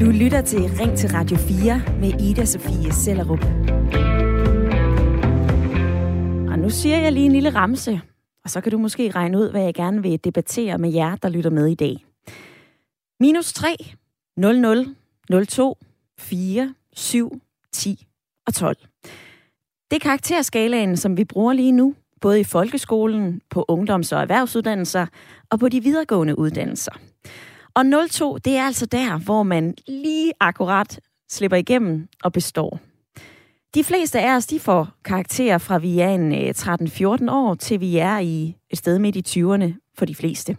Du lytter til Ring til Radio 4 med Ida Sofie Sellerup. Og nu siger jeg lige en lille ramse, og så kan du måske regne ud, hvad jeg gerne vil debattere med jer, der lytter med i dag. Minus 3, 0, 0, 0, 2, 4, 7, 10 og 12. Det er karakterskalaen, som vi bruger lige nu, både i folkeskolen, på ungdoms- og erhvervsuddannelser og på de videregående uddannelser. Og 02, det er altså der, hvor man lige akkurat slipper igennem og består. De fleste af os, de får karakterer fra vi er en øh, 13-14 år, til vi er i et sted midt i 20'erne for de fleste.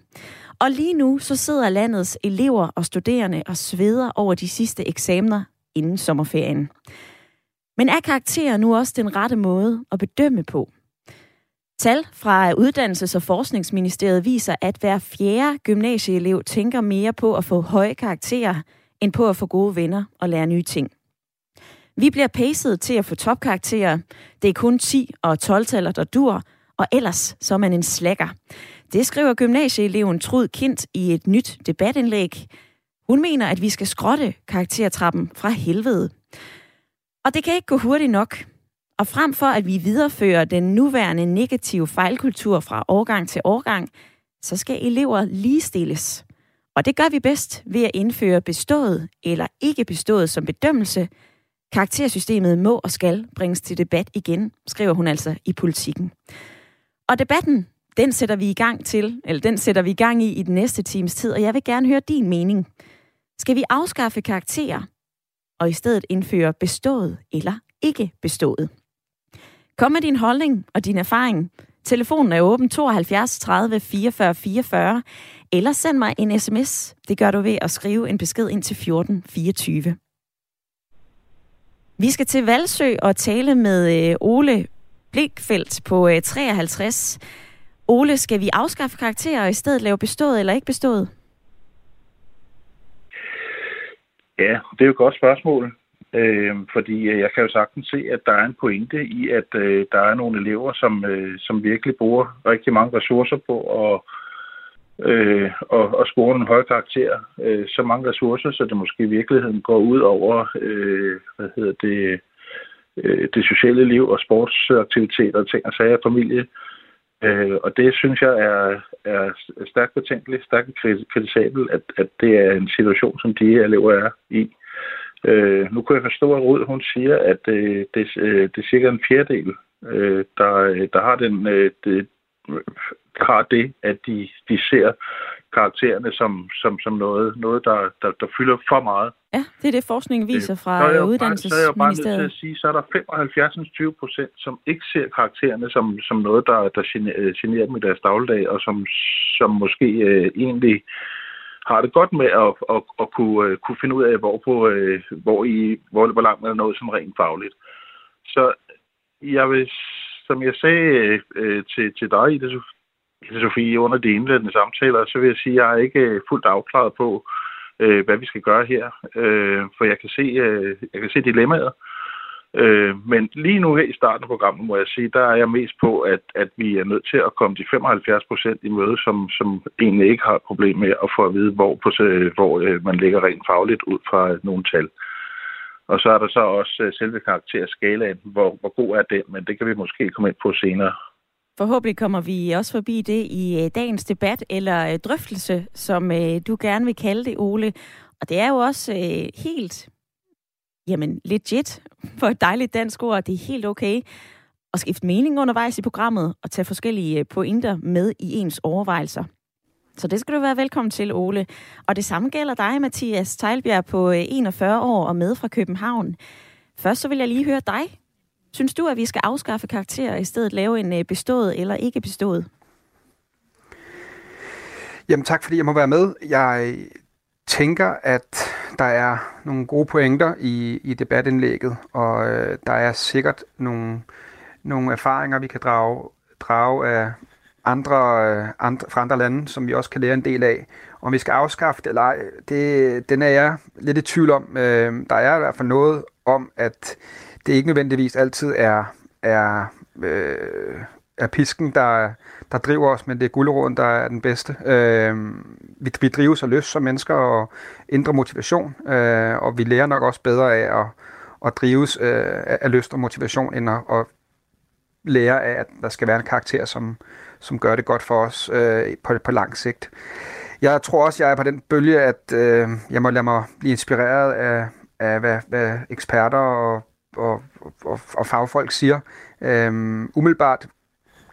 Og lige nu, så sidder landets elever og studerende og sveder over de sidste eksamener inden sommerferien. Men er karakterer nu også den rette måde at bedømme på? Tal fra Uddannelses- og Forskningsministeriet viser, at hver fjerde gymnasieelev tænker mere på at få høje karakterer, end på at få gode venner og lære nye ting. Vi bliver pacet til at få topkarakterer. Det er kun 10 og 12-taller, der dur, og ellers så er man en slækker. Det skriver gymnasieeleven Trud Kind i et nyt debatindlæg. Hun mener, at vi skal skrotte karaktertrappen fra helvede. Og det kan ikke gå hurtigt nok. Og frem for at vi viderefører den nuværende negative fejlkultur fra årgang til årgang, så skal elever ligestilles. Og det gør vi bedst ved at indføre bestået eller ikke bestået som bedømmelse. Karaktersystemet må og skal bringes til debat igen, skriver hun altså i politikken. Og debatten, den sætter vi i gang til, eller den sætter vi i gang i i den næste times tid, og jeg vil gerne høre din mening. Skal vi afskaffe karakterer og i stedet indføre bestået eller ikke bestået? Kom med din holdning og din erfaring. Telefonen er åben 72 30 44 44, eller send mig en sms. Det gør du ved at skrive en besked ind til 14 24. Vi skal til Valsø og tale med øh, Ole Blikfeldt på øh, 53. Ole, skal vi afskaffe karakterer og i stedet lave bestået eller ikke bestået? Ja, det er jo et godt spørgsmål. Øhm, øh, fordi jeg kan jo sagtens se, at der er en pointe i, at øh, der er nogle elever, som, øh, som virkelig bruger rigtig mange ressourcer på at, øh, og, og score en høj karakter. Øh, så mange ressourcer, så det måske i virkeligheden går ud over øh, hvad hedder det, øh, det sociale liv og sportsaktiviteter og ting og sager familie. Øh, og det synes jeg er, er stærkt betænkeligt, stærkt kritisabelt, at, at det er en situation, som de elever er i. Øh, nu kunne jeg forstå, at Rud, hun siger, at øh, det, øh, det er cirka en fjerdedel, øh, der, der, har den, øh, det, har det, at de, de ser karaktererne som, som, som noget, noget der, der, der fylder for meget. Ja, det er det, forskningen viser fra Uddannelsesministeriet. Så er jeg bare nødt til at sige, så er der 75-20 procent, som ikke ser karaktererne som, som noget, der, der generer dem i deres dagligdag, og som, som måske øh, egentlig har det godt med at, at, at kunne, uh, kunne finde ud af, hvor, på, uh, hvor, i, hvor, hvor langt man er nået som rent fagligt. Så jeg vil, som jeg sagde uh, til, til dig, Ida Sofie, under de indledende samtaler, så vil jeg sige, at jeg er ikke fuldt afklaret på, uh, hvad vi skal gøre her. Uh, for jeg kan se, uh, jeg kan se dilemmaet. Øh, Øh, men lige nu her i starten af programmet, må jeg sige, der er jeg mest på, at, at vi er nødt til at komme de 75 procent i møde, som, som egentlig ikke har et problem med at få at vide, hvor, på, øh, hvor øh, man ligger rent fagligt ud fra øh, nogle tal. Og så er der så også øh, selve karakterskalaen, hvor, hvor god er den, men det kan vi måske komme ind på senere. Forhåbentlig kommer vi også forbi det i øh, dagens debat eller drøftelse, som du gerne vil kalde det, Ole. Og det er jo også helt jamen legit, for et dejligt dansk ord, det er helt okay at skifte mening undervejs i programmet og tage forskellige øh, pointer med i ens overvejelser. Så det skal du være velkommen til, Ole. Og det samme gælder dig, Mathias Tejlbjerg, på øh, 41 år og med fra København. Først så vil jeg lige høre dig. Synes du, at vi skal afskaffe karakterer i stedet lave en øh, bestået eller ikke bestået? Jamen tak, fordi jeg må være med. Jeg tænker, at der er nogle gode pointer i, i debatindlægget, og øh, der er sikkert nogle, nogle erfaringer, vi kan drage, drage af andre, øh, andre, fra andre lande, som vi også kan lære en del af. Om vi skal afskaffe det eller ej, det, den er jeg lidt i tvivl om. Øh, der er i hvert fald noget om, at det ikke nødvendigvis altid er, er øh, er pisken, der, der driver os, men det er guldråden, der er den bedste. Øh, vi, vi drives af lyst som mennesker og indre motivation, øh, og vi lærer nok også bedre af at, at drives øh, af lyst og motivation, end at, at lære af, at der skal være en karakter, som, som gør det godt for os øh, på, på lang sigt. Jeg tror også, jeg er på den bølge, at øh, jeg må lade mig blive inspireret af, af hvad, hvad eksperter og, og, og, og fagfolk siger. Øhm, umiddelbart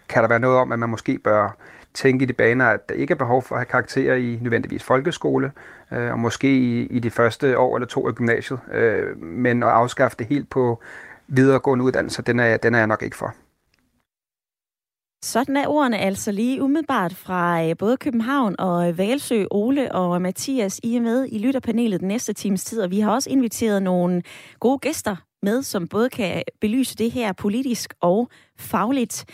kan der være noget om, at man måske bør tænke i de baner, at der ikke er behov for at have karakterer i nødvendigvis folkeskole, øh, og måske i, i de første år eller to af gymnasiet, øh, men at afskaffe det helt på videregående uddannelser, den er, den er jeg nok ikke for. Sådan er ordene altså lige umiddelbart fra øh, både København og øh, Valsø, Ole og Mathias. I er med i lytterpanelet den næste times tid, og vi har også inviteret nogle gode gæster med, som både kan belyse det her politisk og fagligt.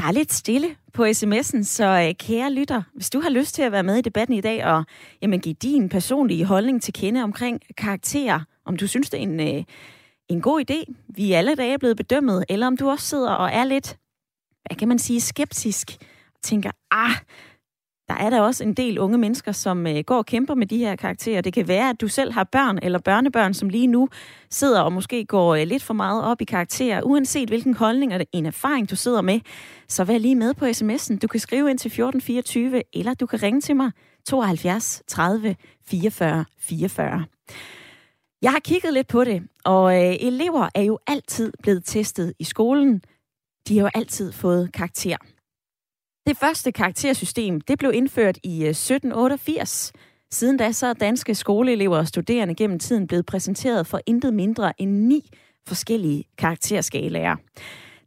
Der er lidt stille på sms'en, så øh, kære lytter, hvis du har lyst til at være med i debatten i dag og jamen, give din personlige holdning til kende omkring karakterer, om du synes, det er en, øh, en god idé, vi er alle dage blevet bedømmet, eller om du også sidder og er lidt hvad kan man sige, skeptisk og tænker, ah, der er der også en del unge mennesker, som øh, går og kæmper med de her karakterer. Det kan være, at du selv har børn eller børnebørn, som lige nu sidder og måske går øh, lidt for meget op i karakterer. Uanset hvilken holdning og en erfaring, du sidder med, så vær lige med på sms'en. Du kan skrive ind til 1424, eller du kan ringe til mig 72 30 44 44. Jeg har kigget lidt på det, og øh, elever er jo altid blevet testet i skolen de har jo altid fået karakter. Det første karaktersystem, det blev indført i øh, 1788. Siden da så er danske skoleelever og studerende gennem tiden blevet præsenteret for intet mindre end ni forskellige karakterskalaer.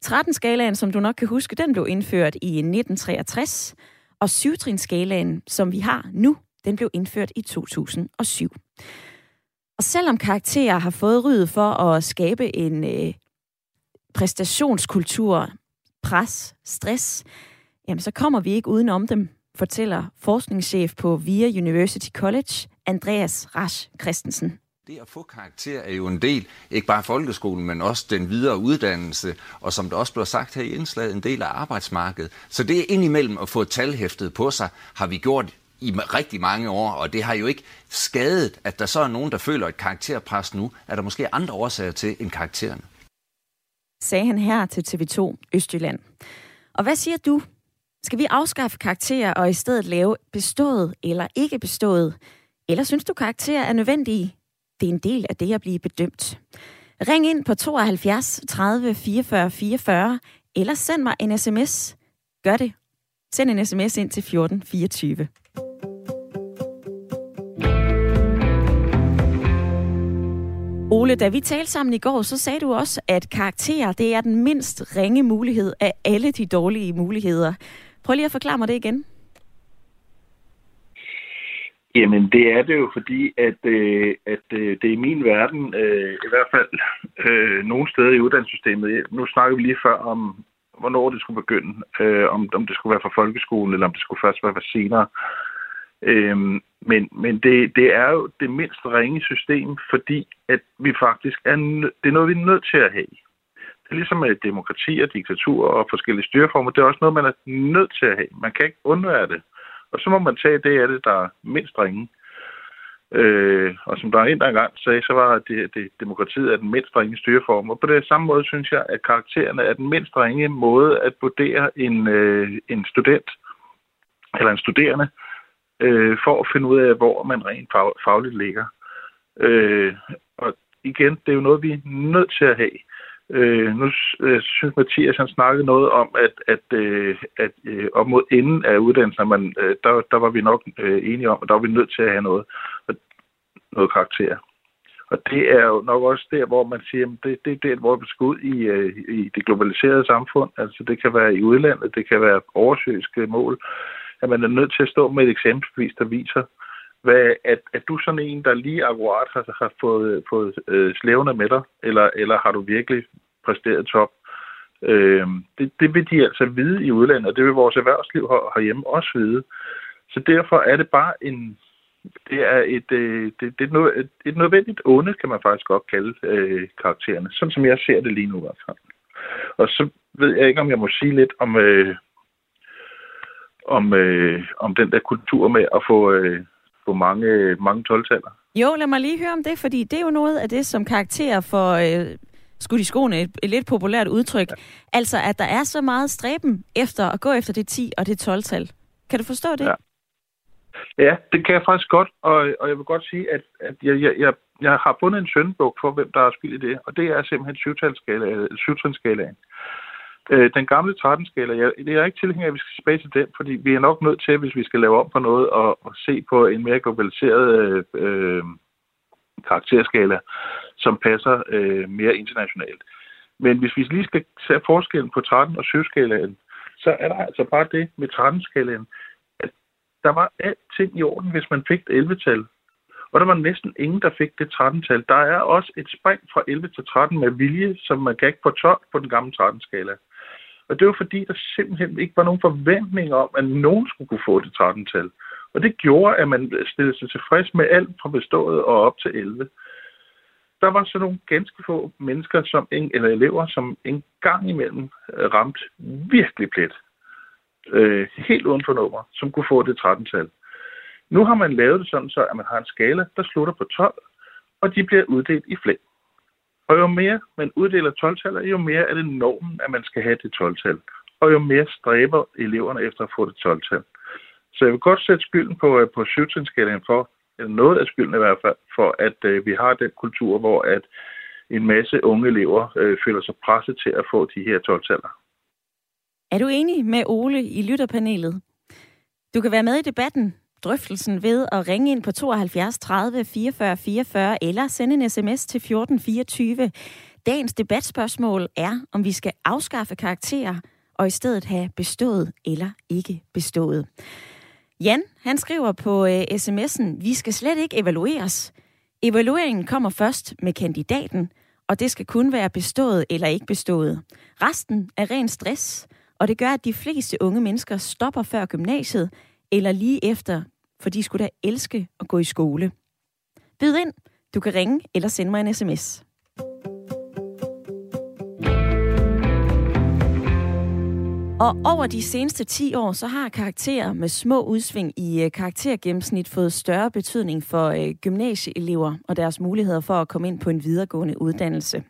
13-skalaen, som du nok kan huske, den blev indført i 1963, og 7-trinsskalaen, som vi har nu, den blev indført i 2007. Og selvom karakterer har fået ryddet for at skabe en øh, præstationskultur, pres, stress, jamen så kommer vi ikke udenom dem, fortæller forskningschef på VIA University College, Andreas Rasch Christensen. Det at få karakter er jo en del, ikke bare folkeskolen, men også den videre uddannelse, og som der også blev sagt her i indslaget, en del af arbejdsmarkedet. Så det er indimellem at få talhæftet på sig, har vi gjort i rigtig mange år, og det har jo ikke skadet, at der så er nogen, der føler et karakterpres nu, er der måske andre årsager til end karakteren sagde han her til TV2 Østjylland. Og hvad siger du? Skal vi afskaffe karakterer og i stedet lave bestået eller ikke bestået? Eller synes du, karakterer er nødvendige? Det er en del af det at blive bedømt. Ring ind på 72 30 44 44, eller send mig en sms. Gør det. Send en sms ind til 14 24. Ole, da vi talte sammen i går, så sagde du også, at karakterer det er den mindst ringe mulighed af alle de dårlige muligheder. Prøv lige at forklare mig det igen. Jamen, det er det jo, fordi at, øh, at øh, det er min verden, øh, i hvert fald øh, nogle steder i uddannelsessystemet, nu snakker vi lige før om, hvornår det skulle begynde, øh, om, om det skulle være fra folkeskolen, eller om det skulle først være senere. Øh, men men det, det er jo det mindst ringe system, fordi at vi faktisk er, det er noget, vi er nødt til at have. Ligesom med demokrati og diktatur og forskellige styreformer. Det er også noget, man er nødt til at have. Man kan ikke undvære det. Og så må man tage det af det, der er mindst ringe. Øh, og som der en gang sagde, så var det, det, demokratiet er den mindst ringe styreform. Og på det samme måde synes jeg, at karaktererne er den mindst ringe måde at vurdere en, øh, en student eller en studerende øh, for at finde ud af, hvor man rent fag, fagligt ligger. Øh, og igen, det er jo noget, vi er nødt til at have. Øh, nu øh, synes Mathias, han snakkede noget om, at, at, øh, at øh, op mod enden af uddannelsen, man, øh, der, der var vi nok øh, enige om, at der var vi nødt til at have noget, noget karakter. Og det er jo nok også der, hvor man siger, at det, det er der, hvor vi skal ud i, øh, i det globaliserede samfund. Altså det kan være i udlandet, det kan være oversøiske mål at man er nødt til at stå med et eksempelvis, der viser, hvad, at, at du sådan en, der lige akkurat har, har fået, fået øh, slævende med dig, eller, eller har du virkelig præsteret top? Øh, det, det vil de altså vide i udlandet, og det vil vores erhvervsliv her, herhjemme også vide. Så derfor er det bare en... Det er et, øh, det, det er et, et nødvendigt onde, kan man faktisk godt kalde øh, karaktererne. Sådan som jeg ser det lige nu i hvert fald. Og så ved jeg ikke, om jeg må sige lidt om, øh, om, øh, om den der kultur med at få, øh, få mange, mange 12 Jo, lad mig lige høre om det, fordi det er jo noget af det, som karakterer for øh, skudt i skoene, et, et lidt populært udtryk. Ja. Altså, at der er så meget stræben efter at gå efter det 10 og det 12-tal. Kan du forstå det? Ja. Ja, det kan jeg faktisk godt, og, og jeg vil godt sige, at, at jeg, jeg, jeg, jeg har fundet en søndebog for, hvem der er skyld i det, og det er simpelthen syvtrinsskalaen. Øh, den gamle 13-skala, jeg, det er ikke tilhænger, at vi skal tilbage til den, fordi vi er nok nødt til, hvis vi skal lave om på noget, og, og se på en mere globaliseret øh, øh, karakterskala, som passer øh, mere internationalt. Men hvis vi lige skal se forskellen på 13 og 7-skalaen, så er der altså bare det med 13-skalaen, at der var alting i orden, hvis man fik et 11-tal. Og der var næsten ingen, der fik det 13-tal. Der er også et spring fra 11 til 13 med vilje, som man kan ikke på 12 på den gamle 13-skala. Og det var fordi, der simpelthen ikke var nogen forventning om, at nogen skulle kunne få det 13-tal. Og det gjorde, at man stillede sig tilfreds med alt fra bestået og op til 11. Der var så nogle ganske få mennesker, som en, eller elever, som en gang imellem øh, ramte virkelig plet. Øh, helt uden for nummer, som kunne få det 13-tal. Nu har man lavet det sådan, så at man har en skala, der slutter på 12, og de bliver uddelt i flæng. Og jo mere man uddeler 12-taller, jo mere er det normen, at man skal have det 12-tal. Og jo mere stræber eleverne efter at få det 12-tal. Så jeg vil godt sætte skylden på, øh, på syvtrinsskalaen for, eller noget af skylden i hvert fald, for at øh, vi har den kultur, hvor at en masse unge elever øh, føler sig presset til at få de her 12-taller. Er du enig med Ole i lytterpanelet? Du kan være med i debatten drøftelsen ved at ringe ind på 72 30 44 44 eller sende en sms til 14 24. Dagens debatspørgsmål er, om vi skal afskaffe karakterer og i stedet have bestået eller ikke bestået. Jan, han skriver på øh, sms'en, vi skal slet ikke evalueres. Evalueringen kommer først med kandidaten, og det skal kun være bestået eller ikke bestået. Resten er ren stress, og det gør, at de fleste unge mennesker stopper før gymnasiet, eller lige efter for de skulle da elske at gå i skole. Byd ind. Du kan ringe eller sende mig en sms. Og over de seneste 10 år, så har karakterer med små udsving i øh, karaktergennemsnit fået større betydning for øh, gymnasieelever og deres muligheder for at komme ind på en videregående uddannelse.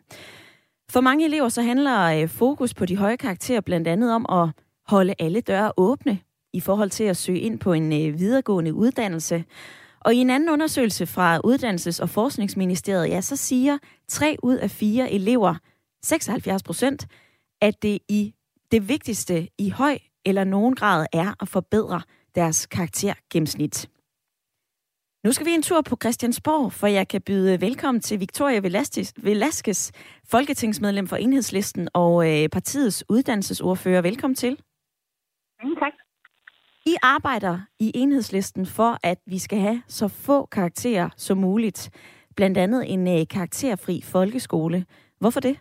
For mange elever så handler øh, fokus på de høje karakterer blandt andet om at holde alle døre åbne i forhold til at søge ind på en videregående uddannelse. Og i en anden undersøgelse fra Uddannelses- og Forskningsministeriet, ja, så siger tre ud af fire elever, 76 procent, at det i det vigtigste i høj eller nogen grad er at forbedre deres karaktergennemsnit. Nu skal vi en tur på Christiansborg, for jeg kan byde velkommen til Victoria Velasquez, folketingsmedlem for Enhedslisten og øh, partiets uddannelsesordfører. Velkommen til. Mm, tak. I arbejder i enhedslisten for, at vi skal have så få karakterer som muligt. Blandt andet en øh, karakterfri folkeskole. Hvorfor det?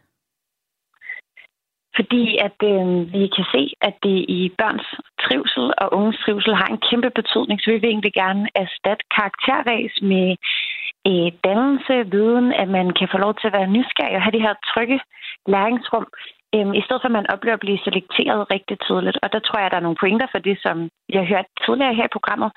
Fordi at øh, vi kan se, at det i børns trivsel og unges trivsel har en kæmpe betydning, så vi vil egentlig gerne erstatte karakterræs med øh, dannelse, viden, at man kan få lov til at være nysgerrig og have de her trygge læringsrum, Øhm, I stedet for, at man oplever at blive selekteret rigtig tidligt. Og der tror jeg, at der er nogle pointer for det, som jeg har hørt tidligere her i programmet.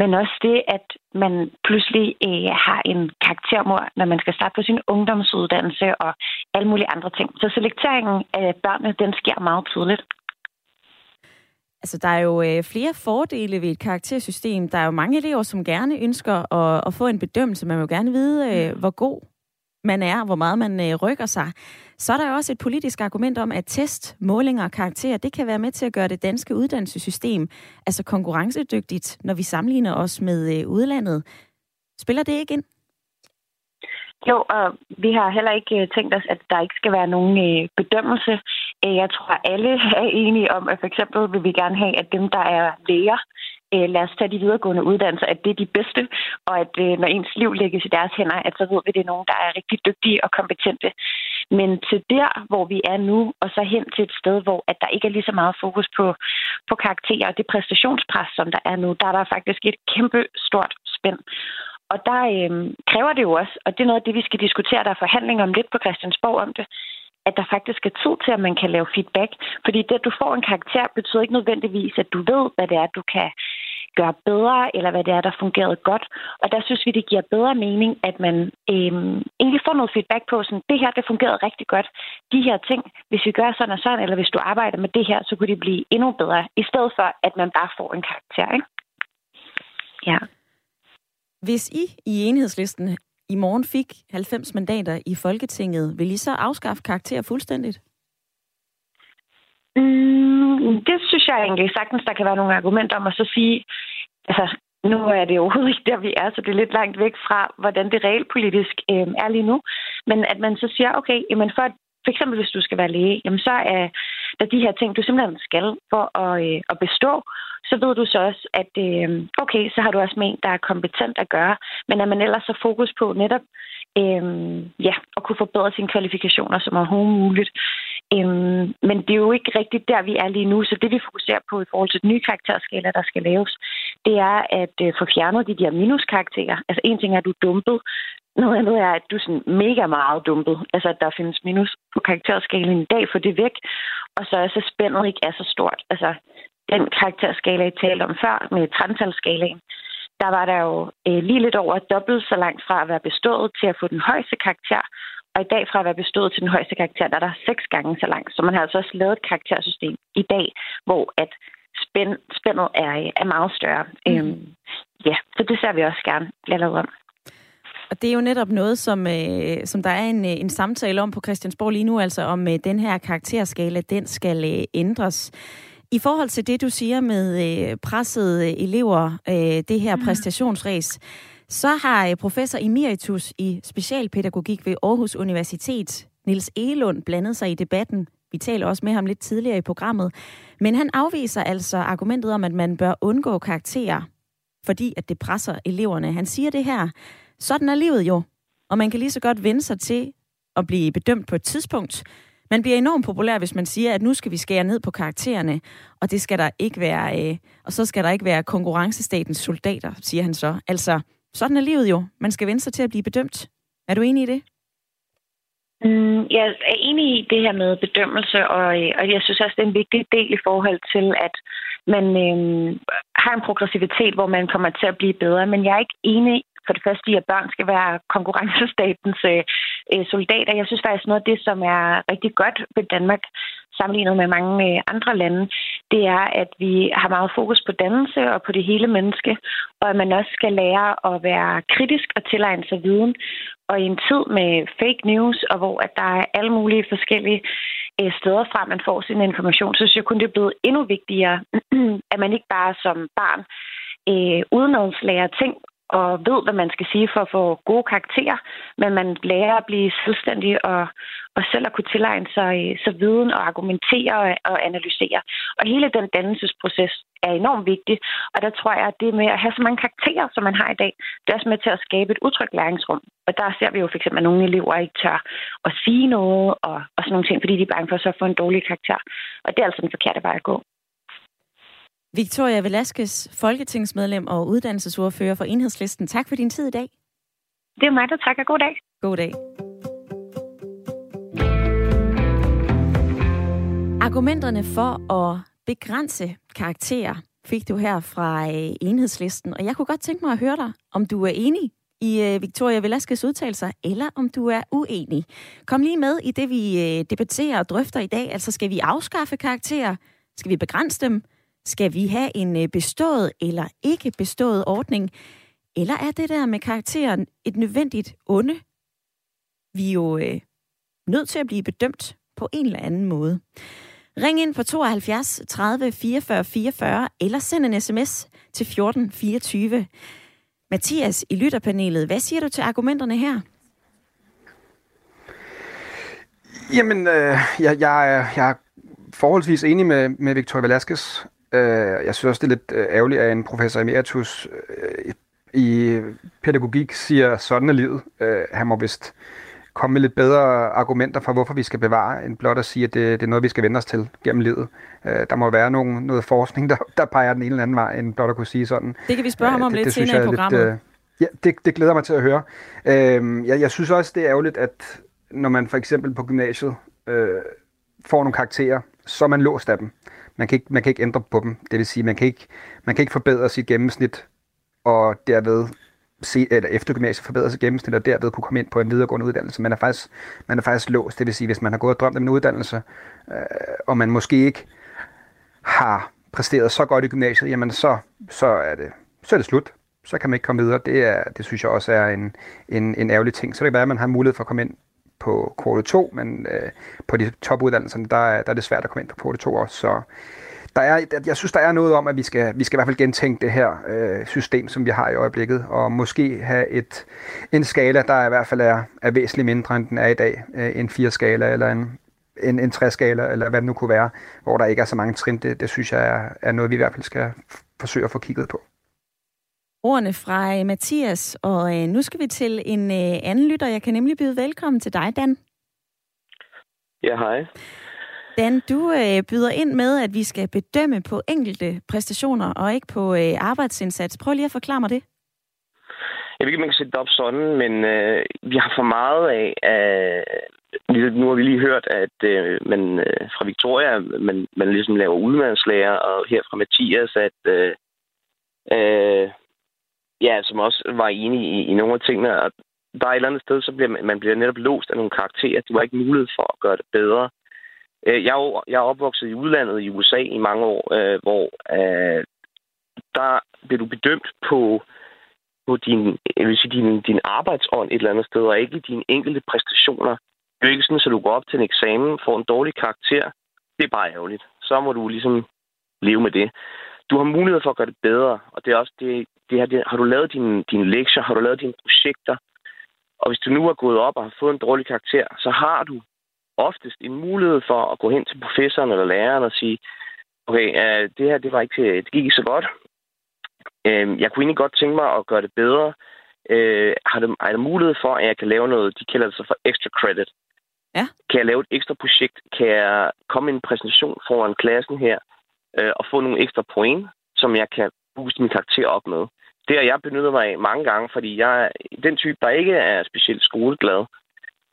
Men også det, at man pludselig øh, har en karaktermor, når man skal starte på sin ungdomsuddannelse og alle mulige andre ting. Så selekteringen af børnene, den sker meget tidligt. Altså, der er jo øh, flere fordele ved et karaktersystem. Der er jo mange elever, som gerne ønsker at, at få en bedømmelse. Man vil jo gerne vide, øh, hvor god man er, hvor meget man øh, rykker sig. Så er der jo også et politisk argument om, at test, målinger og karakterer, det kan være med til at gøre det danske uddannelsessystem altså konkurrencedygtigt, når vi sammenligner os med øh, udlandet. Spiller det ikke ind? Jo, og vi har heller ikke øh, tænkt os, at der ikke skal være nogen øh, bedømmelse. Øh, jeg tror, at alle er enige om, at for eksempel vil vi gerne have, at dem, der er læger, øh, lad os tage de videregående uddannelser, at det er de bedste, og at øh, når ens liv lægges i deres hænder, at så ved vi, at det er nogen, der er rigtig dygtige og kompetente. Men til der, hvor vi er nu, og så hen til et sted, hvor at der ikke er lige så meget fokus på, på karakterer og det præstationspres, som der er nu, der er der faktisk et kæmpe stort spænd. Og der øh, kræver det jo også, og det er noget af det, vi skal diskutere, der er forhandlinger om lidt på Christiansborg om det, at der faktisk er tid til, at man kan lave feedback. Fordi det, at du får en karakter, betyder ikke nødvendigvis, at du ved, hvad det er, du kan gøre bedre, eller hvad det er, der fungerede godt. Og der synes vi, det giver bedre mening, at man øhm, egentlig får noget feedback på, sådan, det her, det fungerede rigtig godt. De her ting, hvis vi gør sådan og sådan, eller hvis du arbejder med det her, så kunne de blive endnu bedre, i stedet for, at man bare får en karakter. Ikke? Ja. Hvis I i enhedslisten i morgen fik 90 mandater i Folketinget, vil I så afskaffe karakter fuldstændigt? Mm, det synes jeg egentlig sagtens, der kan være nogle argumenter om at så sige, altså nu er det overhovedet ikke der, vi er, så det er lidt langt væk fra, hvordan det realpolitisk øh, er lige nu. Men at man så siger, okay, jamen for at for eksempel hvis du skal være læge, jamen så er der de her ting, du simpelthen skal for at, øh, at bestå, så ved du så også, at øh, okay, så har du også med en, der er kompetent at gøre, men at man ellers har fokus på netop øh, ja, at kunne forbedre sine kvalifikationer som overhovedet muligt. Øhm, men det er jo ikke rigtigt der, vi er lige nu. Så det, vi fokuserer på i forhold til den nye karakterskala, der skal laves, det er at øh, få fjernet de der minuskarakterer. Altså en ting er, at du er dumpet. Noget andet er, at du er sådan mega meget dumpet. Altså, at der findes minus på karakterskalaen i dag, for det væk. Og så er så spændet ikke er så stort. Altså, den karakterskala, jeg talte om før, med transalskalaen, der var der jo øh, lige lidt over dobbelt så langt fra at være bestået til at få den højeste karakter. Og i dag fra at være bestået til den højeste karakter, der er der seks gange så langt. Så man har altså også lavet et karaktersystem i dag, hvor at spænd, spændet er, er meget større. Mm. Øhm, ja, så det ser vi også gerne bliver lavet om. Og det er jo netop noget, som, øh, som der er en, øh, en samtale om på Christiansborg lige nu, altså om øh, den her karakterskala, den skal øh, ændres. I forhold til det, du siger med øh, pressede elever, øh, det her mm. præstationsræs, så har øh, professor emeritus i specialpædagogik ved Aarhus Universitet, Nils Elund, blandet sig i debatten. Vi taler også med ham lidt tidligere i programmet. Men han afviser altså argumentet om, at man bør undgå karakterer, fordi at det presser eleverne. Han siger det her, sådan er livet jo, og man kan lige så godt vende sig til at blive bedømt på et tidspunkt. Man bliver enormt populær, hvis man siger, at nu skal vi skære ned på karaktererne, og det skal der ikke være, øh, og så skal der ikke være konkurrencestatens soldater, siger han så. Altså, sådan er livet jo. Man skal vende sig til at blive bedømt. Er du enig i det? Mm, jeg er enig i det her med bedømmelse, og, og jeg synes også, det er en vigtig del i forhold til, at man øh, har en progressivitet, hvor man kommer til at blive bedre. Men jeg er ikke enig for det første i, at børn skal være konkurrencestatens øh, øh, soldater. Jeg synes faktisk noget af det, som er rigtig godt ved Danmark, sammenlignet med mange øh, andre lande, det er, at vi har meget fokus på dannelse og på det hele menneske, og at man også skal lære at være kritisk og tilegne sig viden. Og i en tid med fake news, og hvor at der er alle mulige forskellige øh, steder fra, man får sin information, så synes jeg kun, det er blevet endnu vigtigere, at man ikke bare som barn øh, udenadslærer ting og ved, hvad man skal sige for at få gode karakterer, men man lærer at blive selvstændig og, og selv at kunne tilegne sig så viden og argumentere og, og analysere. Og hele den dannelsesproces er enormt vigtig, og der tror jeg, at det med at have så mange karakterer, som man har i dag, det er også med til at skabe et utrygt læringsrum. Og der ser vi jo for eksempel, at nogle elever ikke tør at sige noget og, og sådan nogle ting, fordi de er bange for så at få en dårlig karakter. Og det er altså den forkerte vej at gå. Victoria Velasquez, folketingsmedlem og uddannelsesordfører for Enhedslisten. Tak for din tid i dag. Det er mig, der takker. God dag. God dag. Argumenterne for at begrænse karakterer fik du her fra øh, Enhedslisten, og jeg kunne godt tænke mig at høre dig, om du er enig i øh, Victoria Velasquez udtalelser, eller om du er uenig. Kom lige med i det, vi øh, debatterer og drøfter i dag. Altså, skal vi afskaffe karakterer? Skal vi begrænse dem? Skal vi have en øh, bestået eller ikke bestået ordning? Eller er det der med karakteren et nødvendigt onde? Vi er jo øh, nødt til at blive bedømt på en eller anden måde. Ring ind på 72 30 44 44 eller send en sms til 14 24. Mathias i lytterpanelet, hvad siger du til argumenterne her? Jamen, øh, jeg, jeg, jeg er forholdsvis enig med, med Victor Velasquez. Øh, jeg synes også, det er lidt øh, ærgerligt, at en professor emeritus øh, i pædagogik siger, sådan er livet. Øh, han må vist komme med lidt bedre argumenter for, hvorfor vi skal bevare, end blot at sige, at det, det er noget, vi skal vende os til gennem livet. Øh, der må være nogen, noget forskning, der, der peger den ene eller anden vej, end blot at kunne sige sådan. Det kan vi spørge ham om øh, det, lidt det, senere i programmet. Lidt, øh, ja, det, det glæder mig til at høre. Øh, jeg, jeg synes også, det er ærgerligt, at når man for eksempel på gymnasiet øh, får nogle karakterer, så er man låst af dem. Man kan, ikke, man kan ikke ændre på dem. Det vil sige, man kan ikke, man kan ikke forbedre sit gennemsnit, og derved se, eller efter gymnasiet forbedre sit gennemsnit, og derved kunne komme ind på en videregående uddannelse. Man er faktisk, man er faktisk låst. Det vil sige, hvis man har gået og drømt om en uddannelse, øh, og man måske ikke har præsteret så godt i gymnasiet, jamen så, så, er, det, så er det slut. Så kan man ikke komme videre. Det, er, det synes jeg også er en, en, en ærgerlig ting. Så det kan være, at man har mulighed for at komme ind på kvote 2, men øh, på de topuddannelserne, der, der er det svært at komme ind på kvote 2 også. Så der er, jeg synes, der er noget om, at vi skal, vi skal i hvert fald gentænke det her øh, system, som vi har i øjeblikket, og måske have et, en skala, der i hvert fald er, er væsentligt mindre, end den er i dag. Øh, en 4-skala eller en, en, en 3-skala, eller hvad det nu kunne være, hvor der ikke er så mange trin. Det, det synes jeg er, er noget, vi i hvert fald skal forsøge at få kigget på. Ordene fra øh, Mathias, og øh, nu skal vi til en øh, anden lytter. Jeg kan nemlig byde velkommen til dig, Dan. Ja, hej. Dan, du øh, byder ind med, at vi skal bedømme på enkelte præstationer og ikke på øh, arbejdsindsats. Prøv lige at forklare mig det. Jeg ved ikke, man kan sætte det op sådan, men øh, vi har for meget af, af nu har vi lige hørt, at øh, man øh, fra Victoria, man, man ligesom laver udlandslærer, og her fra Mathias, at øh, øh, ja, som også var enig i, i nogle af tingene, at der er et eller andet sted, så bliver man, man bliver netop låst af nogle karakterer. Du har ikke mulighed for at gøre det bedre. Øh, jeg, er, jeg er opvokset i udlandet i USA i mange år, øh, hvor øh, der bliver du bedømt på, på din, jeg vil sige, din, din arbejdsånd et eller andet sted, og ikke dine enkelte præstationer. Det er ikke sådan, at du går op til en eksamen, får en dårlig karakter. Det er bare ærgerligt. Så må du ligesom leve med det. Du har mulighed for at gøre det bedre, og det er også det, det, her, det har du lavet dine, dine lektier, har du lavet dine projekter, og hvis du nu er gået op og har fået en dårlig karakter, så har du oftest en mulighed for at gå hen til professoren eller læreren og sige, okay, uh, det her det var ikke, det gik ikke så godt. Uh, jeg kunne egentlig godt tænke mig at gøre det bedre. Uh, har, det, der mulighed for, at jeg kan lave noget, de kalder det så for extra credit. Ja. Kan jeg lave et ekstra projekt? Kan jeg komme i en præsentation foran klassen her uh, og få nogle ekstra point, som jeg kan booste min karakter op med? Det har jeg benyttet mig af mange gange, fordi jeg er den type, der ikke er specielt skoleglad.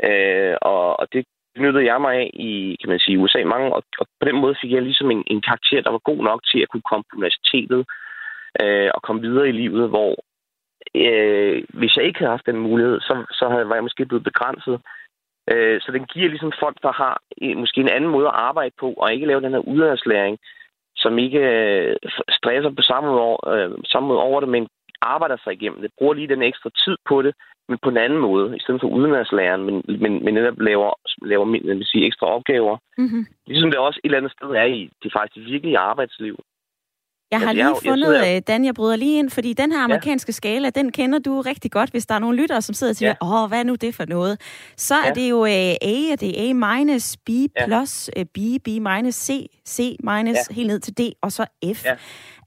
Øh, og, og det benyttede jeg mig af i, kan man sige, USA mange, og, og på den måde fik jeg ligesom en, en karakter, der var god nok til at kunne komme på universitetet øh, og komme videre i livet, hvor øh, hvis jeg ikke havde haft den mulighed, så, så havde, var jeg måske blevet begrænset. Øh, så den giver ligesom folk, der har øh, måske en anden måde at arbejde på, og ikke lave den her udlandslæring, som ikke øh, stresser på samme måde, øh, samme måde over det, men arbejder sig igennem det, bruger lige den ekstra tid på det, men på en anden måde, i stedet for udenlandslæren, men, men, men netop laver, laver jeg vil sige, ekstra opgaver. Mm-hmm. Ligesom det også et eller andet sted er i det faktisk virkelige arbejdsliv. Jeg har lige fundet, jeg, Dan, jeg bryder lige ind, fordi den her amerikanske ja. skala, den kender du rigtig godt, hvis der er nogle lyttere, som sidder og siger, åh, hvad er nu det for noget? Så ja. er det jo uh, A, og det er A minus, B plus, ja. uh, B, B minus, C, C minus, ja. helt ned til D, og så F. Ja.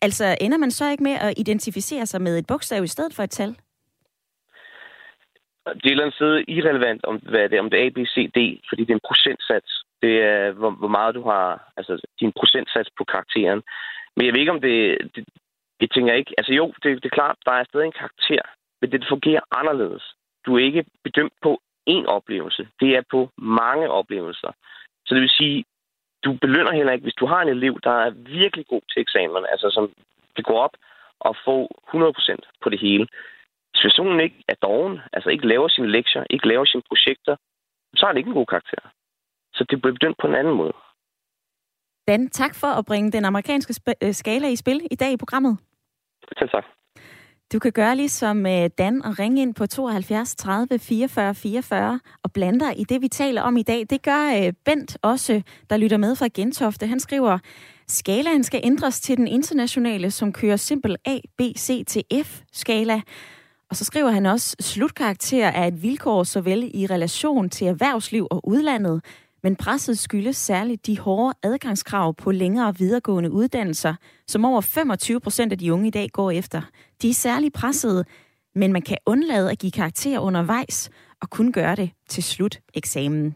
Altså, ender man så ikke med at identificere sig med et bogstav i stedet for et tal? Det er et eller andet sted irrelevant, om, hvad det er, om det er A, B, C, D, fordi det er en procentsats. Det er, hvor, hvor meget du har, altså din procentsats på karakteren. Men jeg ved ikke, om det, det jeg tænker ikke, altså jo, det, det er klart, der er stadig en karakter, men det fungerer anderledes. Du er ikke bedømt på én oplevelse. Det er på mange oplevelser. Så det vil sige, du belønner heller ikke, hvis du har en elev, der er virkelig god til eksamen, altså som kan gå op og få 100% på det hele. Hvis personen ikke er doven, altså ikke laver sine lektier, ikke laver sine projekter, så har det ikke en god karakter. Så det bliver bedømt på en anden måde. Dan, tak for at bringe den amerikanske øh, skala i spil i dag i programmet. Selv tak. Du kan gøre ligesom øh, Dan og ringe ind på 72 30 44 44 og blande dig i det, vi taler om i dag. Det gør øh, Bent også, der lytter med fra Gentofte. Han skriver, skalaen skal ændres til den internationale, som kører simpel A, B, C til F-skala. Og så skriver han også, slutkarakter er et vilkår såvel i relation til erhvervsliv og udlandet, men presset skyldes særligt de hårde adgangskrav på længere videregående uddannelser, som over 25 procent af de unge i dag går efter. De er særligt pressede, men man kan undlade at give karakterer undervejs og kun gøre det til slut eksamen.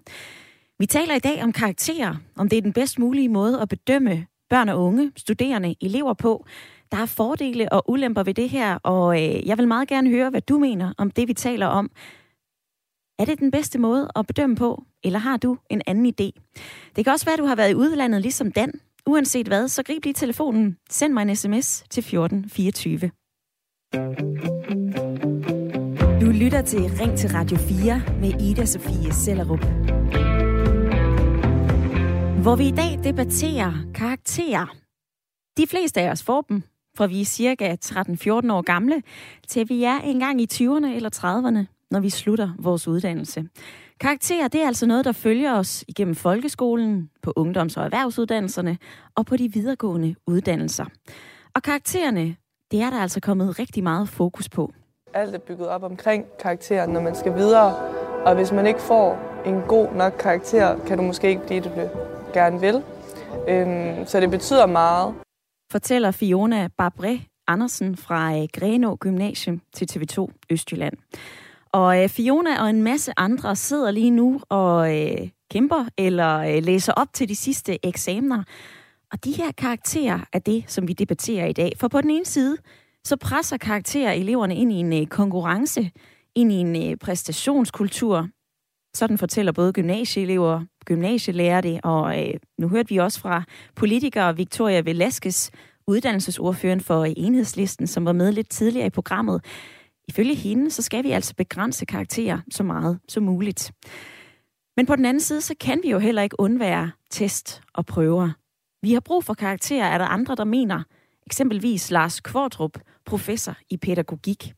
Vi taler i dag om karakterer, om det er den bedst mulige måde at bedømme børn og unge, studerende, elever på. Der er fordele og ulemper ved det her, og øh, jeg vil meget gerne høre, hvad du mener om det, vi taler om. Er det den bedste måde at bedømme på? Eller har du en anden idé? Det kan også være, at du har været i udlandet ligesom Dan. Uanset hvad, så grib lige telefonen. Send mig en sms til 1424. Du lytter til Ring til Radio 4 med Ida Sofie Sellerup. Hvor vi i dag debatterer karakterer. De fleste af os får dem, fra vi er cirka 13-14 år gamle, til vi er engang i 20'erne eller 30'erne, når vi slutter vores uddannelse. Karakterer, det er altså noget, der følger os igennem folkeskolen, på ungdoms- og erhvervsuddannelserne og på de videregående uddannelser. Og karaktererne, det er der altså kommet rigtig meget fokus på. Alt er bygget op omkring karakteren, når man skal videre. Og hvis man ikke får en god nok karakter, kan du måske ikke blive det, du gerne vil. Øhm, så det betyder meget. Fortæller Fiona Barbré Andersen fra øh, Grenå Gymnasium til TV2 Østjylland. Og øh, Fiona og en masse andre sidder lige nu og øh, kæmper eller øh, læser op til de sidste eksamener. Og de her karakterer er det, som vi debatterer i dag. For på den ene side, så presser karakterer eleverne ind i en øh, konkurrence, ind i en øh, præstationskultur. Sådan fortæller både gymnasieelever, gymnasielærer det, og øh, nu hørte vi også fra politiker Victoria Velasquez, uddannelsesordføren for øh, enhedslisten, som var med lidt tidligere i programmet. Ifølge hende, så skal vi altså begrænse karakterer så meget som muligt. Men på den anden side, så kan vi jo heller ikke undvære test og prøver. Vi har brug for karakterer, er der andre, der mener. Eksempelvis Lars Kvartrup, professor i pædagogik.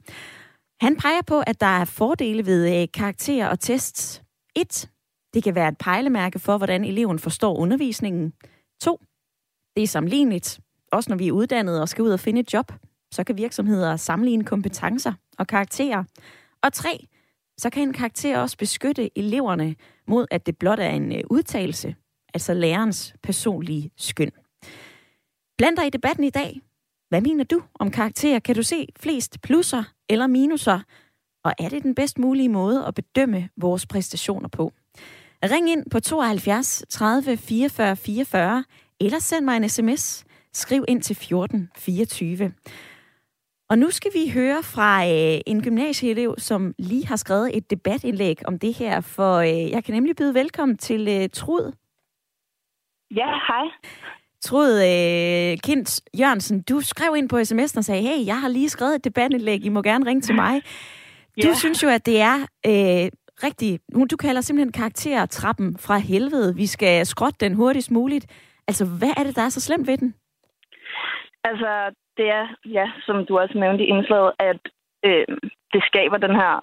Han peger på, at der er fordele ved øh, karakterer og tests. 1. Det kan være et pejlemærke for, hvordan eleven forstår undervisningen. 2. Det er sammenligneligt, også når vi er uddannede og skal ud og finde et job så kan virksomheder sammenligne kompetencer og karakterer. Og tre, så kan en karakter også beskytte eleverne mod, at det blot er en øh, udtalelse, altså lærerens personlige skøn. Bland dig i debatten i dag. Hvad mener du om karakterer? Kan du se flest plusser eller minuser? Og er det den bedst mulige måde at bedømme vores præstationer på? Ring ind på 72 30 44 44, eller send mig en sms. Skriv ind til 14 24. Og nu skal vi høre fra øh, en gymnasieelev, som lige har skrevet et debatindlæg om det her, for øh, jeg kan nemlig byde velkommen til øh, Trud. Ja, hej. Trud øh, Kint Jørgensen, du skrev ind på sms'en og sagde, hey, jeg har lige skrevet et debatindlæg, I må gerne ringe til mig. Du ja. synes jo, at det er øh, rigtig... Du kalder simpelthen karaktertrappen fra helvede. Vi skal skrotte den hurtigst muligt. Altså, hvad er det, der er så slemt ved den? Altså, det er, ja, som du også nævnte i indslaget, at øh, det skaber den her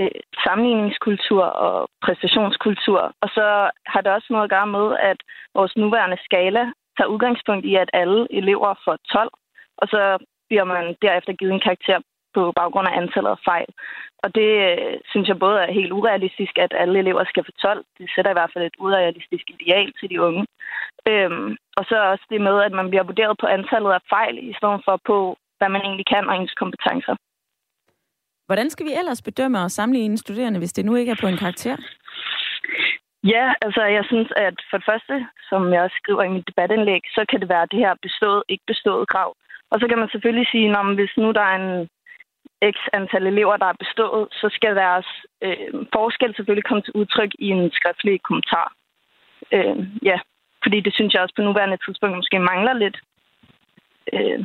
øh, sammenligningskultur og præstationskultur. Og så har det også noget at gøre med, at vores nuværende skala tager udgangspunkt i, at alle elever får 12, og så bliver man derefter givet en karakter på baggrund af antallet af fejl. Og det øh, synes jeg både er helt urealistisk, at alle elever skal få 12. Det sætter i hvert fald et urealistisk ideal til de unge. Øhm, og så også det med, at man bliver vurderet på antallet af fejl, i stedet for på, hvad man egentlig kan og ens kompetencer. Hvordan skal vi ellers bedømme og sammenligne studerende, hvis det nu ikke er på en karakter? Ja, altså jeg synes, at for det første, som jeg også skriver i mit debatindlæg, så kan det være det her bestået, ikke bestået krav. Og så kan man selvfølgelig sige, at hvis nu der er en x antal elever, der er bestået, så skal deres øh, forskel selvfølgelig komme til udtryk i en skriftlig kommentar. Øh, ja, fordi det synes jeg også på nuværende tidspunkt måske mangler lidt. Øh,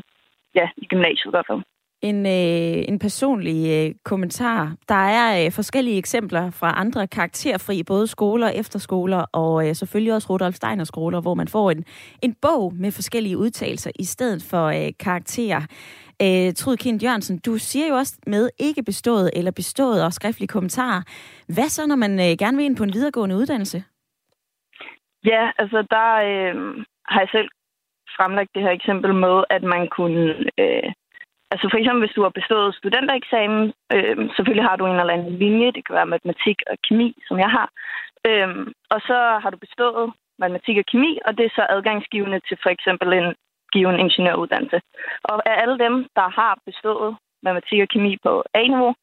ja, i gymnasiet i hvert fald. En, øh, en personlig øh, kommentar. Der er øh, forskellige eksempler fra andre karakterfri, både skoler, efterskoler og øh, selvfølgelig også Rudolf Steiner skoler, hvor man får en, en bog med forskellige udtalelser i stedet for øh, karakterer. Øh, Trud Kind Jørgensen, du siger jo også med ikke bestået eller bestået og skriftlige kommentarer. Hvad så, når man øh, gerne vil ind på en videregående uddannelse? Ja, altså der øh, har jeg selv fremlagt det her eksempel med, at man kunne... Øh, altså for eksempel, hvis du har bestået studentereksamen, øh, selvfølgelig har du en eller anden linje, det kan være matematik og kemi, som jeg har. Øh, og så har du bestået matematik og kemi, og det er så adgangsgivende til for eksempel en given ingeniøruddannelse. Og af alle dem, der har bestået matematik og kemi på A-niveau,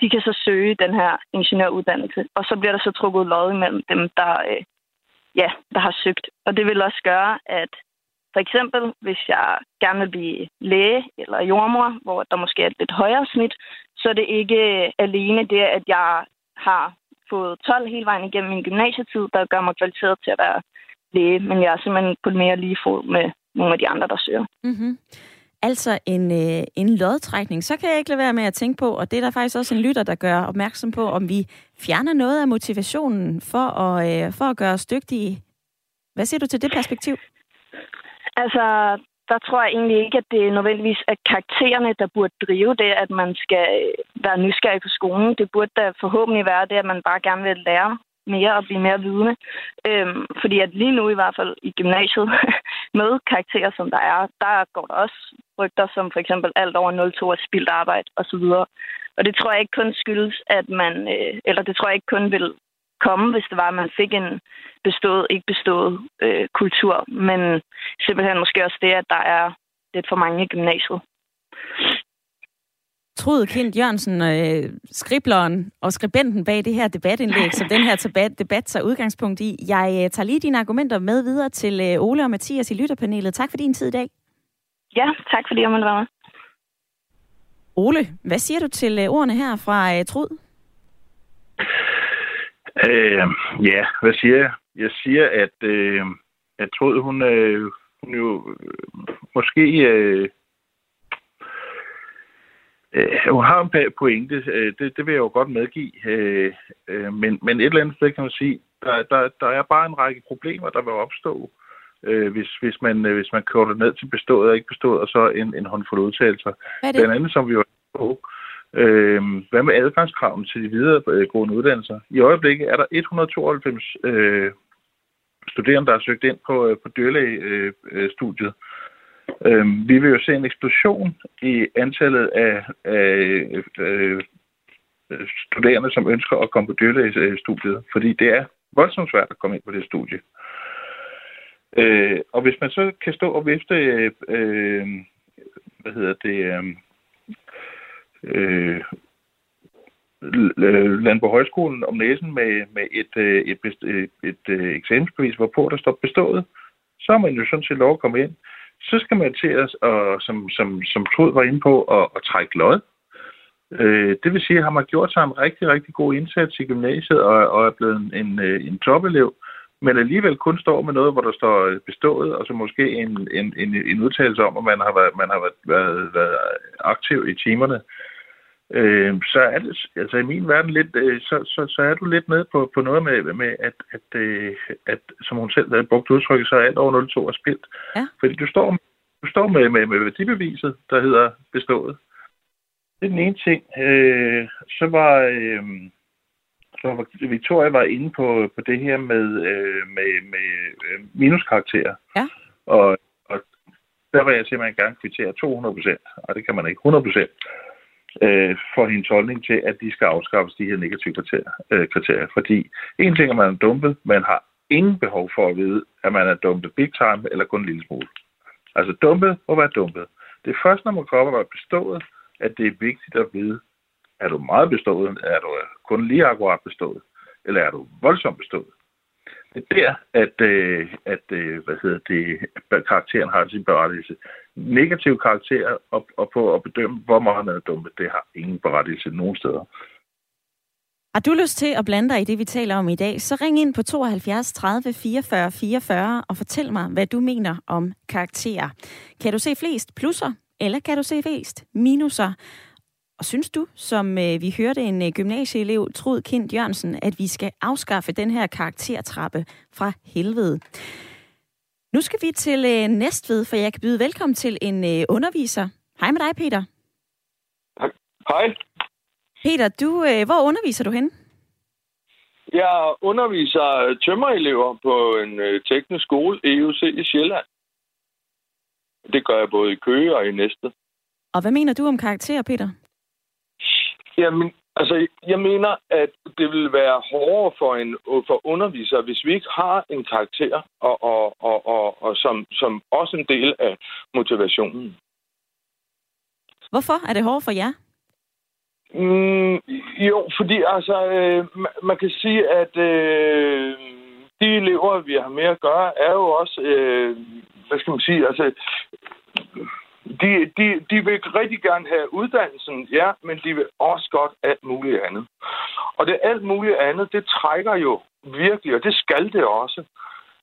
de kan så søge den her ingeniøruddannelse. Og så bliver der så trukket lod imellem dem, der, øh, ja, der har søgt. Og det vil også gøre, at for eksempel, hvis jeg gerne vil blive læge eller jordmor, hvor der måske er et lidt højere snit, så er det ikke alene det, at jeg har fået 12 hele vejen igennem min gymnasietid, der gør mig kvalificeret til at være læge, men jeg er simpelthen på mere lige fod med nogle af de andre, der søger. Mm-hmm. Altså en, øh, en lodtrækning. Så kan jeg ikke lade være med at tænke på, og det er der faktisk også en lytter, der gør opmærksom på, om vi fjerner noget af motivationen for at, øh, for at gøre os dygtige. Hvad siger du til det perspektiv? Altså, der tror jeg egentlig ikke, at det er nødvendigvis er karaktererne, der burde drive det, at man skal øh, være nysgerrig på skolen. Det burde da forhåbentlig være det, at man bare gerne vil lære mere og blive mere vidende. Øhm, fordi at lige nu i hvert fald i gymnasiet, med karakterer, som der er, der går der også rygter som for eksempel alt over 0,2 er spildt arbejde osv. Og det tror jeg ikke kun skyldes, at man, øh, eller det tror jeg ikke kun vil komme, hvis det var, at man fik en bestået, ikke bestået øh, kultur, men simpelthen måske også det, at der er lidt for mange i gymnasiet. Trud Kind Jørgensen, øh, skribleren og skribenten bag det her debatindlæg, som den her debat, debat tager udgangspunkt i. Jeg øh, tager lige dine argumenter med videre til øh, Ole og Mathias i lytterpanelet. Tak for din tid i dag. Ja, tak fordi jeg måtte være med. Ole, hvad siger du til øh, ordene her fra øh, Trud? Øh, ja, hvad siger jeg? Jeg siger, at, øh, at Trud, hun, øh, hun jo øh, måske... Øh, øh, hun har en pointe, øh, det, det vil jeg jo godt medgive, øh, øh, men, men et eller andet sted kan man sige, der, der, der er bare en række problemer, der vil opstå, øh, hvis, hvis, man, øh, hvis man kører det ned til bestået og ikke bestået, og så en, en håndfuld udtalelser. Den anden, som vi jo på, øh, hvad med adgangskraven til de videregående uddannelser? I øjeblikket er der 192 øh, studerende, der har søgt ind på, øh, på dyrlægestudiet. Øh, Øhm, vi vil jo se en eksplosion i antallet af, af øh, øh, studerende, som ønsker at komme på dyrlægestudiet, fordi det er voldsomt svært at komme ind på det studie. Øh, og hvis man så kan stå og vifte, øh, hvad hedder det, øh, øh, øh Landborg Højskolen om næsen med, med et, øh, et, et, et, et, et eksamensbevis, hvorpå der står bestået, så er man jo sådan set lov at komme ind. Så skal man til at, og, som, som, som Trud var inde på, at, at trække lod. Øh, det vil sige, at har man gjort sig en rigtig, rigtig god indsats i gymnasiet og, og er blevet en, en, en topelev, men alligevel kun står med noget, hvor der står bestået, og så måske en, en, en, en udtalelse om, at man har været, man har været, været, været aktiv i timerne, øh, så er det, altså i min verden lidt, øh, så, så, så er du lidt med på, på noget med, med at, at, øh, at, som hun selv havde brugt udtrykket, så er alt over 02 er spildt. Ja. Fordi du står, du står med, med, med værdibeviset, der hedder bestået. Det er den ene ting. Øh, så var... Øh, så Victoria var inde på, på det her med, øh, med, med øh, minuskarakterer. Ja. Og, og der vil jeg simpelthen gerne kvittere 200 procent, og det kan man ikke 100 procent, øh, for hendes holdning til, at de skal afskaffes, de her negative kriterier. Øh, kriterier. Fordi en ting er, at man er dumpet, man har ingen behov for at vide, at man er dumpet big time eller kun en lille smule. Altså dumpet må være dumpet. Det er først, når man kommer og er bestået, at det er vigtigt at vide, er du meget bestået? Er du kun lige akkurat bestået? Eller er du voldsomt bestået? Det er der, at, øh, at øh, hvad hedder det, karakteren har sin berettigelse. Negativ karakter og, og på at bedømme, hvor meget man er dumme, det har ingen berettigelse nogen steder. Har du lyst til at blande dig i det, vi taler om i dag, så ring ind på 72 30 44 44 og fortæl mig, hvad du mener om karakterer. Kan du se flest plusser, eller kan du se flest minuser? Og synes du, som øh, vi hørte en øh, gymnasieelev, Trud Kind Jørgensen, at vi skal afskaffe den her karaktertrappe fra helvede? Nu skal vi til øh, Næstved, for jeg kan byde velkommen til en øh, underviser. Hej med dig, Peter. Hej. Peter, du, øh, hvor underviser du hen? Jeg underviser tømmerelever på en øh, teknisk skole, EUC i Sjælland. Det gør jeg både i Køge og i Næstved. Og hvad mener du om karakterer, Peter? Jamen, altså, jeg mener, at det vil være hårdere for en for underviser, hvis vi ikke har en karakter, og, og, og, og, og som, som også en del af motivationen. Hvorfor er det hårdt for jer? Mm, jo, fordi altså, øh, man, man kan sige, at øh, de elever, vi har med at gøre, er jo også, øh, hvad skal man sige, altså, de, de, de vil rigtig gerne have uddannelsen, ja, men de vil også godt alt muligt andet. Og det alt muligt andet, det trækker jo virkelig, og det skal det også.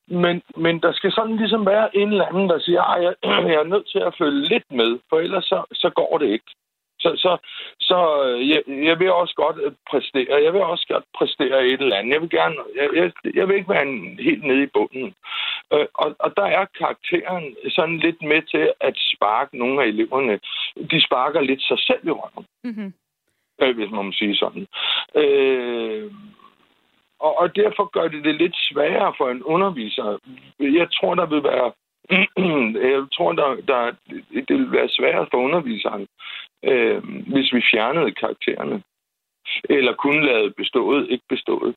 Men, men der skal sådan ligesom være en eller anden, der siger, at jeg, jeg er nødt til at følge lidt med, for ellers så, så går det ikke. Så, så, så øh, jeg, jeg vil også godt øh, præstere. Jeg vil også godt præstere et eller andet. Jeg vil gerne, jeg, jeg, jeg vil ikke være en, helt nede i bunden. Øh, og, og der er karakteren sådan lidt med til at sparke nogle af eleverne. De sparker lidt sig selv i røven. Mm-hmm. Øh, hvis man må sige sådan. Øh, og, og derfor gør det det lidt sværere for en underviser. Jeg tror, der vil være jeg tror, der, der, det vil være sværere for underviseren, øh, hvis vi fjernede karaktererne. Eller kun lavede bestået, ikke bestået.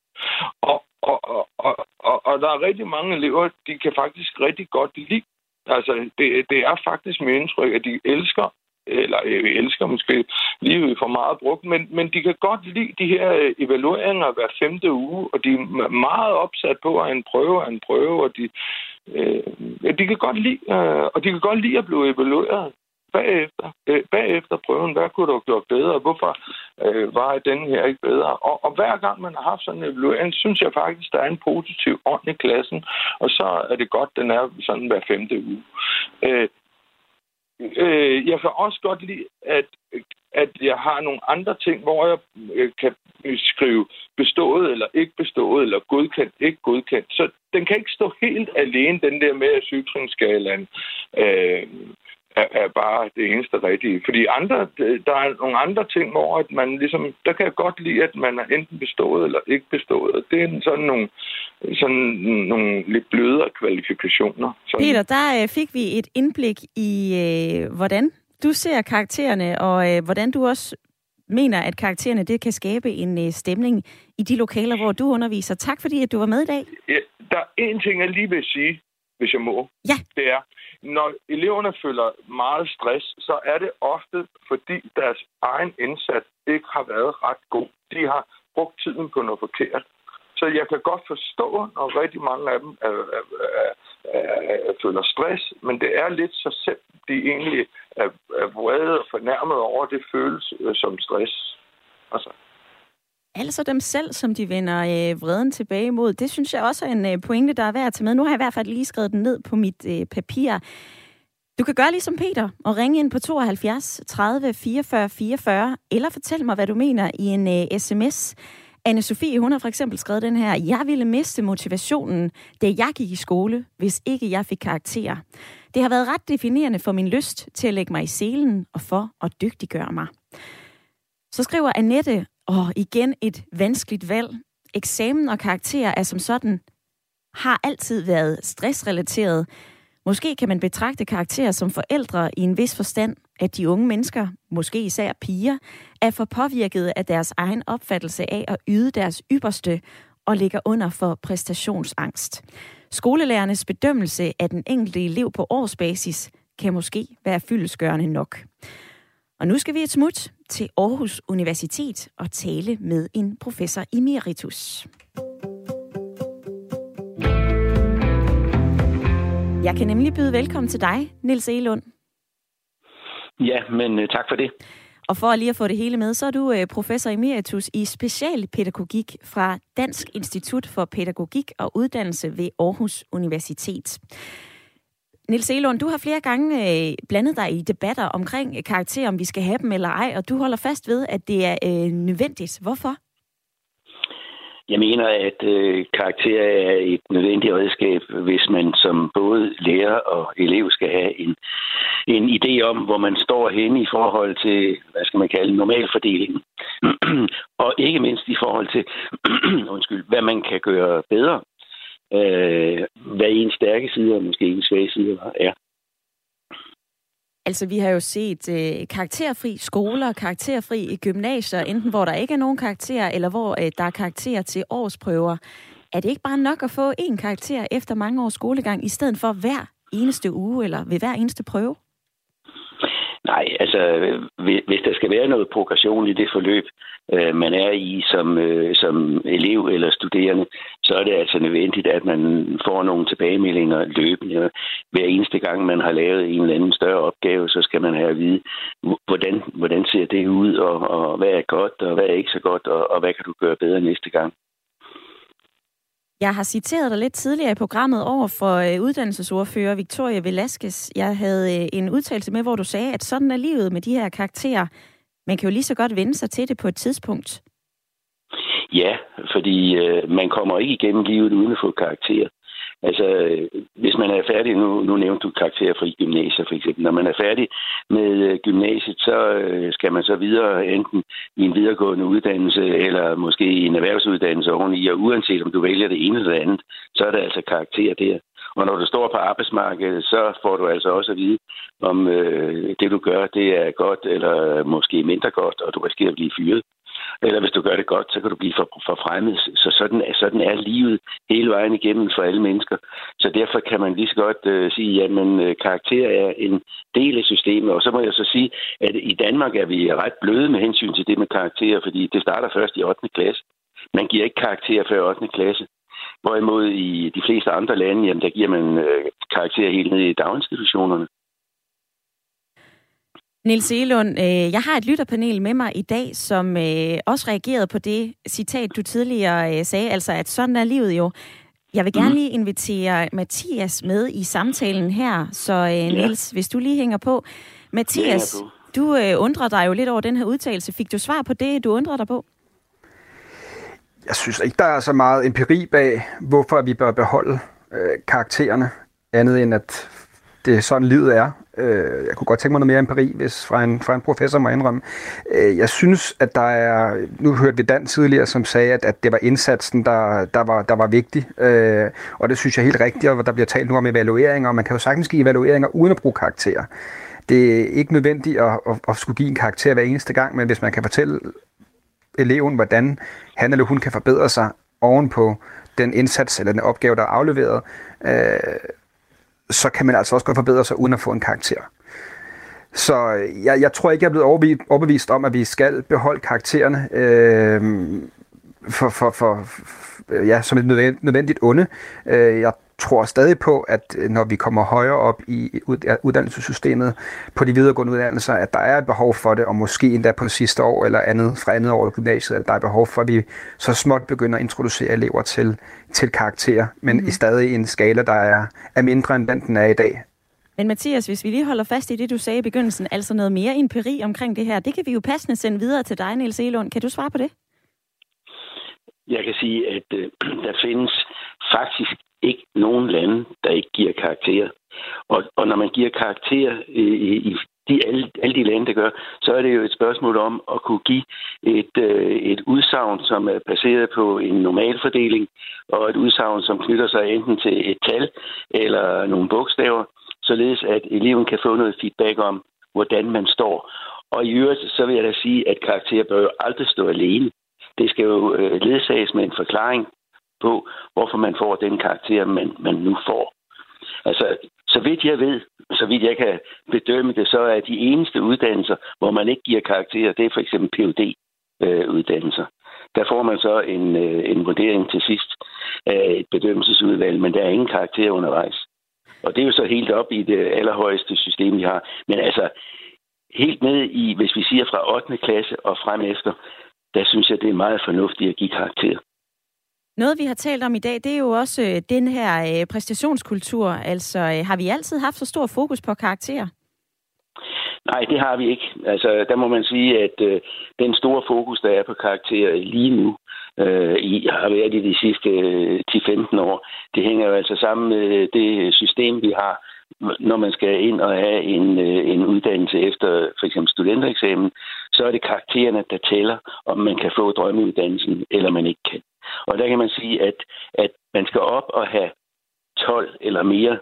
Og, og, og, og, og, og der er rigtig mange elever, de kan faktisk rigtig godt lide. Altså, det, det er faktisk med indtryk, at de elsker eller øh, elsker måske livet for meget brugt, men, men de kan godt lide de her øh, evalueringer hver femte uge, og de er meget opsat på, at en prøve er en prøve, og de, øh, de kan godt lide, øh, og de kan godt lide at blive evalueret bagefter, øh, bagefter prøven, hvad kunne du have gjort bedre, hvorfor øh, var den her ikke bedre? Og, og hver gang man har haft sådan en evaluering, synes jeg faktisk, der er en positiv ånd i klassen, og så er det godt, den er sådan hver femte uge. Øh, øh, jeg kan også godt lide, at, at jeg har nogle andre ting, hvor jeg øh, kan skrive bestået eller ikke bestået, eller godkendt, ikke godkendt. Så den kan ikke stå helt alene, den der med, at sygetrinsskalaen øh, er, er bare det eneste rigtige. Fordi andre, der er nogle andre ting, hvor at man ligesom, der kan jeg godt lide, at man er enten bestået eller ikke bestået. Det er sådan nogle, sådan nogle lidt blødere kvalifikationer. Sådan. Peter, der øh, fik vi et indblik i, øh, hvordan du ser karaktererne, og øh, hvordan du også mener, at karaktererne det kan skabe en øh, stemning i de lokaler, hvor du underviser. Tak fordi, at du var med i dag. Ja, der er en ting, jeg lige vil sige, hvis jeg må. Ja. Det er, når eleverne føler meget stress, så er det ofte, fordi deres egen indsats ikke har været ret god. De har brugt tiden på noget forkert. Så jeg kan godt forstå, når rigtig mange af dem er, er, er, er, er, føler stress, men det er lidt så selv, de egentlig er, er vrede og fornærmet over, det føles øh, som stress. Altså. Altså dem selv, som de vender øh, vreden tilbage imod. Det synes jeg også er en øh, pointe, der er værd at tage med. Nu har jeg i hvert fald lige skrevet den ned på mit øh, papir. Du kan gøre ligesom Peter og ringe ind på 72 30 44 44, eller fortæl mig, hvad du mener i en øh, sms. anne Sofie, hun har for eksempel skrevet den her, jeg ville miste motivationen, da jeg gik i skole, hvis ikke jeg fik karakterer. Det har været ret definerende for min lyst til at lægge mig i selen og for at dygtiggøre mig. Så skriver Annette, og igen et vanskeligt valg. Eksamen og karakterer er som sådan har altid været stressrelateret. Måske kan man betragte karakterer som forældre i en vis forstand, at de unge mennesker, måske især piger, er for påvirket af deres egen opfattelse af at yde deres ypperste og ligger under for præstationsangst. Skolelærernes bedømmelse af den enkelte elev på årsbasis kan måske være fyldesgørende nok. Og nu skal vi et smut til Aarhus Universitet og tale med en professor emeritus. Jeg kan nemlig byde velkommen til dig, Nils Elund. Ja, men uh, tak for det. Og for lige at få det hele med, så er du uh, professor emeritus i specialpædagogik fra Dansk Institut for Pædagogik og Uddannelse ved Aarhus Universitet. Nils Elund, du har flere gange øh, blandet dig i debatter omkring øh, karakterer, om vi skal have dem eller ej, og du holder fast ved, at det er øh, nødvendigt. Hvorfor? Jeg mener, at øh, karakter er et nødvendigt redskab, hvis man som både lærer og elev skal have en, en idé om, hvor man står henne i forhold til, hvad skal man kalde, normalfordelingen. og ikke mindst i forhold til, undskyld, hvad man kan gøre bedre øh, hvad en stærke side og måske en svage side er. Altså, vi har jo set øh, karakterfri skoler, karakterfri gymnasier, enten hvor der ikke er nogen karakterer, eller hvor øh, der er karakterer til årsprøver. Er det ikke bare nok at få en karakter efter mange års skolegang, i stedet for hver eneste uge eller ved hver eneste prøve? Nej, altså hvis der skal være noget progression i det forløb, øh, man er i som, øh, som elev eller studerende, så er det altså nødvendigt, at man får nogle tilbagemeldinger løbende. Hver eneste gang, man har lavet en eller anden større opgave, så skal man have at vide, hvordan, hvordan ser det ud, og, og hvad er godt, og hvad er ikke så godt, og, og hvad kan du gøre bedre næste gang. Jeg har citeret dig lidt tidligere i programmet over for øh, uddannelsesordfører Victoria Velasquez. Jeg havde øh, en udtalelse med, hvor du sagde, at sådan er livet med de her karakterer. Man kan jo lige så godt vende sig til det på et tidspunkt. Ja, fordi øh, man kommer ikke igennem livet uden at få karakter. Altså, øh, hvis man er færdig, nu, nu nævnte du karakterfri gymnasier for eksempel. Når man er færdig med øh, gymnasiet, så øh, skal man så videre enten i en videregående uddannelse, eller måske i en erhvervsuddannelse oveni, og uanset om du vælger det ene eller det andet, så er der altså karakter der. Og når du står på arbejdsmarkedet, så får du altså også at vide, om øh, det du gør, det er godt eller måske mindre godt, og du risikerer at blive fyret. Eller hvis du gør det godt, så kan du blive for, for fremmed. Så sådan, sådan er livet hele vejen igennem for alle mennesker. Så derfor kan man lige så godt øh, sige, at øh, karakter er en del af systemet. Og så må jeg så sige, at i Danmark er vi ret bløde med hensyn til det med karakterer, fordi det starter først i 8. klasse. Man giver ikke karakter før 8. klasse. Hvorimod i de fleste andre lande, jamen, der giver man øh, karakterer helt ned i daginstitutionerne. Nils Elund, øh, jeg har et lytterpanel med mig i dag, som øh, også reagerede på det citat, du tidligere øh, sagde, altså at sådan er livet jo. Jeg vil gerne mhm. lige invitere Mathias med i samtalen her, så øh, Niels, ja. hvis du lige hænger på. Mathias, ja, du øh, undrer dig jo lidt over den her udtalelse. Fik du svar på det, du undrer dig på? Jeg synes ikke, der er så meget empiri bag, hvorfor vi bør beholde øh, karaktererne, andet end at det er sådan livet er. Øh, jeg kunne godt tænke mig noget mere empiri, hvis fra en, fra en professor må indrømme. Øh, jeg synes, at der er... Nu hørte vi Dan tidligere, som sagde, at, at det var indsatsen, der, der, var, der var vigtig. Øh, og det synes jeg er helt rigtigt, og der bliver talt nu om evalueringer, og man kan jo sagtens give evalueringer uden at bruge karakterer. Det er ikke nødvendigt at, at, at skulle give en karakter hver eneste gang, men hvis man kan fortælle eleven, hvordan han eller hun kan forbedre sig ovenpå den indsats eller den opgave, der er afleveret, øh, så kan man altså også godt forbedre sig uden at få en karakter. Så øh, jeg, jeg tror ikke, jeg er blevet overbevist om, at vi skal beholde karaktererne øh, for, for, for, ja, som et nødvendigt onde. Øh, jeg tror stadig på, at når vi kommer højere op i uddannelsessystemet på de videregående uddannelser, at der er et behov for det, og måske endda på sidste år eller andet fra andet år i gymnasiet, at der er behov for, at vi så småt begynder at introducere elever til, til karakterer, men mm. i stadig en skala, der er, er mindre end den, den er i dag. Men Mathias, hvis vi lige holder fast i det, du sagde i begyndelsen, altså noget mere empiri omkring det her, det kan vi jo passende sende videre til dig, Niels Elund. Kan du svare på det? Jeg kan sige, at øh, der findes faktisk ikke nogen lande, der ikke giver karakterer. Og, og når man giver karakterer i, i de, alle, alle de lande, der gør, så er det jo et spørgsmål om at kunne give et, øh, et udsagn, som er baseret på en normalfordeling, og et udsagn, som knytter sig enten til et tal eller nogle bogstaver, således at eleven kan få noget feedback om, hvordan man står. Og i øvrigt, så vil jeg da sige, at karakterer bør jo aldrig stå alene. Det skal jo øh, ledsages med en forklaring på, hvorfor man får den karakter, man, man nu får. Altså, så vidt jeg ved, så vidt jeg kan bedømme det, så er de eneste uddannelser, hvor man ikke giver karakterer, det er for eksempel PUD øh, uddannelser Der får man så en, øh, en vurdering til sidst af et bedømmelsesudvalg, men der er ingen karakterer undervejs. Og det er jo så helt op i det allerhøjeste system, vi har. Men altså, helt ned i, hvis vi siger fra 8. klasse og frem efter, der synes jeg, det er meget fornuftigt at give karakter. Noget, vi har talt om i dag, det er jo også øh, den her øh, præstationskultur. Altså, øh, har vi altid haft så stor fokus på karakterer? Nej, det har vi ikke. Altså, der må man sige, at øh, den store fokus, der er på karakterer lige nu, øh, i, har været i de sidste øh, 10-15 år, det hænger jo altså sammen med øh, det system, vi har, når man skal ind og have en, øh, en uddannelse efter for eksempel studentereksamen, så er det karaktererne, der tæller, om man kan få drømmeuddannelsen, eller man ikke kan. Og der kan man sige, at, at man skal op og have 12 eller mere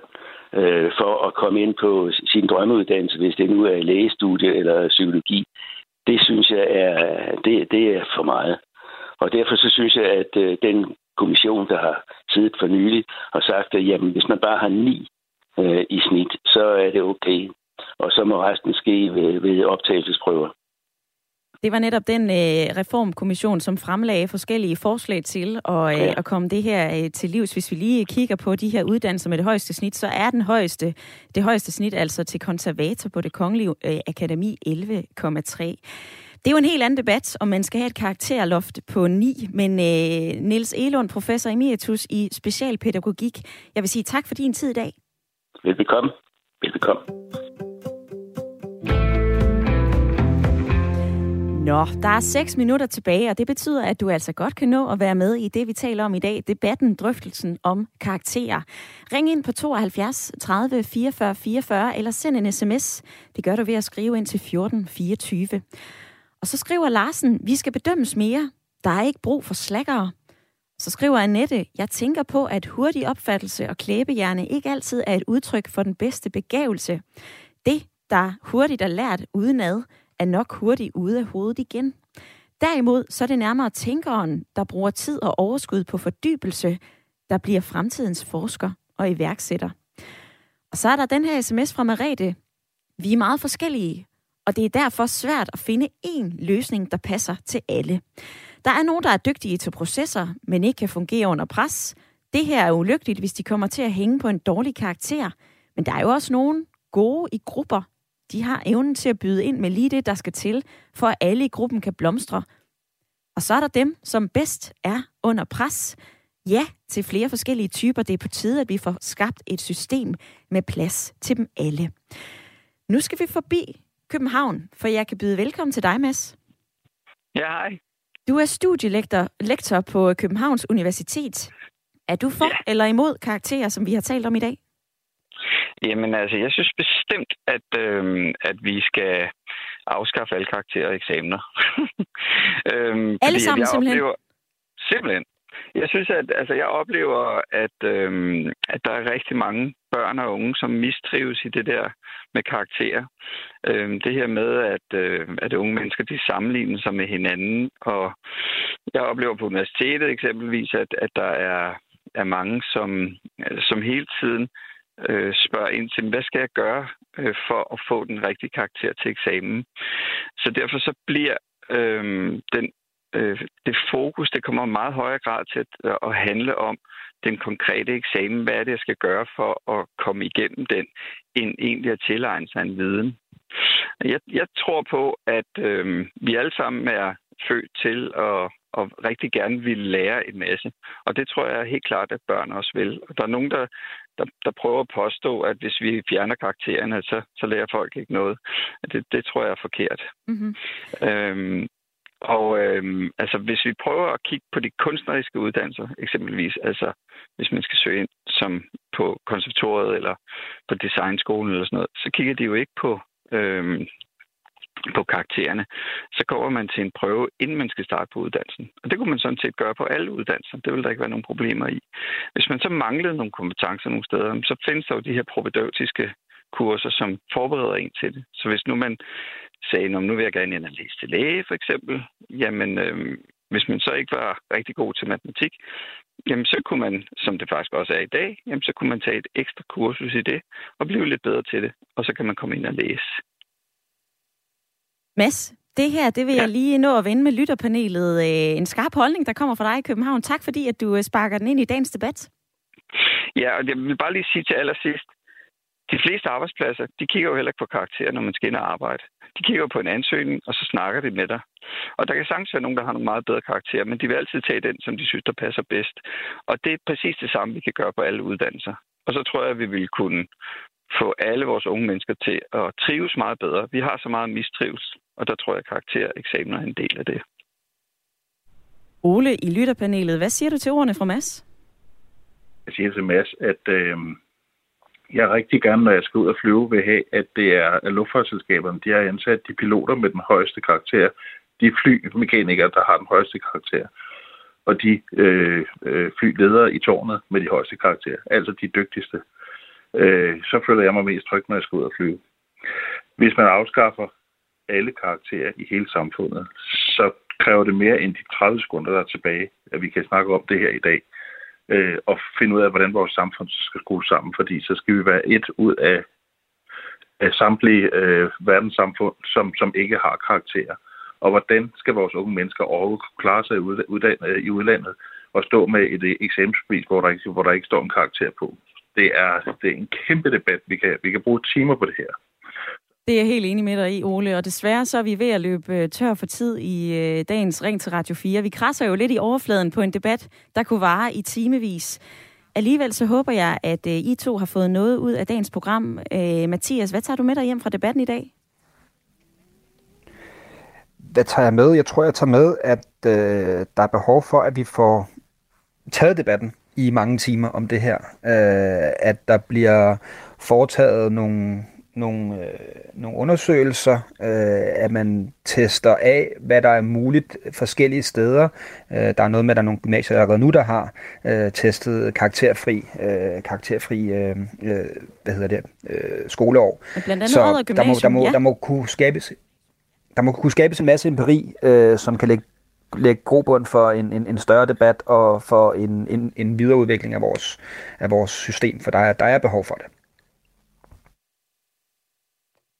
øh, for at komme ind på sin drømmeuddannelse, hvis det nu er lægestudie eller psykologi. Det synes jeg er, det, det er for meget. Og derfor så synes jeg, at øh, den kommission, der har siddet for nylig, har sagt, at jamen, hvis man bare har ni øh, i snit, så er det okay. Og så må resten ske ved, ved optagelsesprøver. Det var netop den øh, reformkommission, som fremlagde forskellige forslag til at, øh, at komme det her øh, til livs. Hvis vi lige kigger på de her uddannelser med det højeste snit, så er den højeste, det højeste snit altså til konservator på det kongelige øh, akademi 11,3. Det er jo en helt anden debat, om man skal have et karakterloft på 9, men øh, Niels Elund, professor emeritus i specialpædagogik, jeg vil sige tak for din tid i dag. Velbekomme. Velbekomme. Nå, der er 6 minutter tilbage, og det betyder, at du altså godt kan nå at være med i det, vi taler om i dag, debatten, drøftelsen om karakterer. Ring ind på 72 30 44 44, eller send en sms. Det gør du ved at skrive ind til 14 24. Og så skriver Larsen, vi skal bedømmes mere. Der er ikke brug for slakkere. Så skriver Annette, jeg tænker på, at hurtig opfattelse og klæbehjerne ikke altid er et udtryk for den bedste begævelse. Det, der hurtigt er lært udenad, er nok hurtigt ude af hovedet igen. Derimod så er det nærmere tænkeren, der bruger tid og overskud på fordybelse, der bliver fremtidens forsker og iværksætter. Og så er der den her sms fra Marete. Vi er meget forskellige, og det er derfor svært at finde én løsning, der passer til alle. Der er nogen, der er dygtige til processer, men ikke kan fungere under pres. Det her er ulykkeligt, hvis de kommer til at hænge på en dårlig karakter. Men der er jo også nogen gode i grupper. De har evnen til at byde ind med lige det, der skal til, for at alle i gruppen kan blomstre. Og så er der dem, som bedst er under pres. Ja, til flere forskellige typer. Det er på tide, at vi får skabt et system med plads til dem alle. Nu skal vi forbi København, for jeg kan byde velkommen til dig, Mads. Ja, hej. Du er studielektor lektor på Københavns Universitet. Er du for ja. eller imod karakterer, som vi har talt om i dag? Jamen altså, jeg synes bestemt, at, øh, at vi skal afskaffe alle karakterer og eksamener. øhm, alle sammen jeg simpelthen? Oplever, simpelthen. Jeg synes, at altså, jeg oplever, at, øhm, at der er rigtig mange børn og unge, som mistrives i det der med karakterer. Øhm, det her med, at, øh, at unge mennesker de sammenligner sig med hinanden. Og jeg oplever på universitetet eksempelvis, at, at der er, er mange, som, som hele tiden øh, spørger ind til, hvad skal jeg gøre øh, for at få den rigtige karakter til eksamen? Så derfor så bliver øh, den øh, det fokus, det kommer meget højere grad til at, øh, at handle om den konkrete eksamen. Hvad er det, jeg skal gøre for at komme igennem den, end egentlig at tilegne sig en viden. Jeg, jeg tror på, at øh, vi alle sammen er født til at, og rigtig gerne vil lære en masse. Og det tror jeg helt klart, at børn også vil. Og der er nogen, der, der, der prøver at påstå, at hvis vi fjerner karaktererne, så, så lærer folk ikke noget. Det, det tror jeg er forkert. Mm-hmm. Øhm, og øhm, altså, hvis vi prøver at kigge på de kunstneriske uddannelser, eksempelvis, altså hvis man skal søge ind som på konservatoriet eller på designskolen eller sådan noget, så kigger de jo ikke på, øhm, på karaktererne. Så kommer man til en prøve, inden man skal starte på uddannelsen. Og det kunne man sådan set gøre på alle uddannelser. Det vil der ikke være nogen problemer i. Hvis man så manglede nogle kompetencer nogle steder, så findes der jo de her propedeutiske kurser, som forbereder en til det. Så hvis nu man sagde, nu vil jeg gerne ind og læse til læge, for eksempel, jamen, øh, hvis man så ikke var rigtig god til matematik, jamen så kunne man, som det faktisk også er i dag, jamen så kunne man tage et ekstra kursus i det og blive lidt bedre til det, og så kan man komme ind og læse. Mads, det her, det vil ja. jeg lige nå at vende med lytterpanelet. Øh, en skarp holdning, der kommer fra dig i København. Tak fordi, at du øh, sparker den ind i dagens debat. Ja, og jeg vil bare lige sige til allersidst, de fleste arbejdspladser, de kigger jo heller ikke på karakterer, når man skal ind og arbejde. De kigger på en ansøgning, og så snakker de med dig. Og der kan sagtens være nogen, der har nogle meget bedre karakterer, men de vil altid tage den, som de synes, der passer bedst. Og det er præcis det samme, vi kan gøre på alle uddannelser. Og så tror jeg, at vi vil kunne få alle vores unge mennesker til at trives meget bedre. Vi har så meget mistrives, og der tror jeg, at karaktereksamener er en del af det. Ole i lytterpanelet, hvad siger du til ordene fra Mads? Jeg siger til Mads, at øh, jeg rigtig gerne, når jeg skal ud og flyve, vil have, at det er at luftfartsselskaberne, de har ansat de piloter med den højeste karakter, de flymekanikere, der har den højeste karakter, og de øh, øh, flyledere i tårnet med de højeste karakterer, altså de dygtigste. Øh, så føler jeg mig mest tryg, når jeg skal ud og flyve. Hvis man afskaffer alle karakterer i hele samfundet, så kræver det mere end de 30 sekunder, der er tilbage, at vi kan snakke om det her i dag øh, og finde ud af, hvordan vores samfund skal skrues sammen, fordi så skal vi være et ud af, af samtlige øh, verdenssamfund, som, som ikke har karakterer. og hvordan skal vores unge mennesker overhovedet klare sig øh, i udlandet og stå med et øh, eksamensbevis, hvor der ikke, hvor der ikke står en karakter på. Det er, det er en kæmpe debat. Vi kan, vi kan bruge timer på det her. Det er jeg helt enig med dig i, Ole, og desværre så er vi ved at løbe øh, tør for tid i øh, dagens Ring til Radio 4. Vi krasser jo lidt i overfladen på en debat, der kunne vare i timevis. Alligevel så håber jeg, at øh, I to har fået noget ud af dagens program. Mathias, hvad tager du med dig hjem fra debatten i dag? Hvad tager jeg med? Jeg tror, jeg tager med, at øh, der er behov for, at vi får taget debatten i mange timer om det her. Øh, at der bliver foretaget nogle nogle, øh, nogle undersøgelser, øh, at man tester af, hvad der er muligt forskellige steder. Øh, der er noget med, at der er nogle gymnasier allerede nu, der har øh, testet karakterfri, øh, karakterfri øh, øh, hvad hedder det, øh, skoleår. Blandt andet Så der må, der, må, ja. der må kunne skabes der må kunne skabes en masse empiri, øh, som kan lægge lægge grobund for en, en, en større debat og for en, en, en videreudvikling af vores, af vores system, for der er, der er behov for det.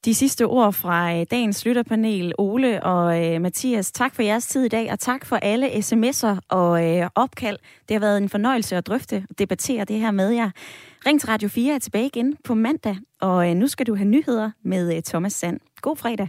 De sidste ord fra øh, dagens lytterpanel, Ole og øh, Mathias. Tak for jeres tid i dag, og tak for alle sms'er og øh, opkald. Det har været en fornøjelse at drøfte og debattere det her med jer. Ring til Radio 4 er tilbage igen på mandag, og øh, nu skal du have nyheder med øh, Thomas Sand. God fredag.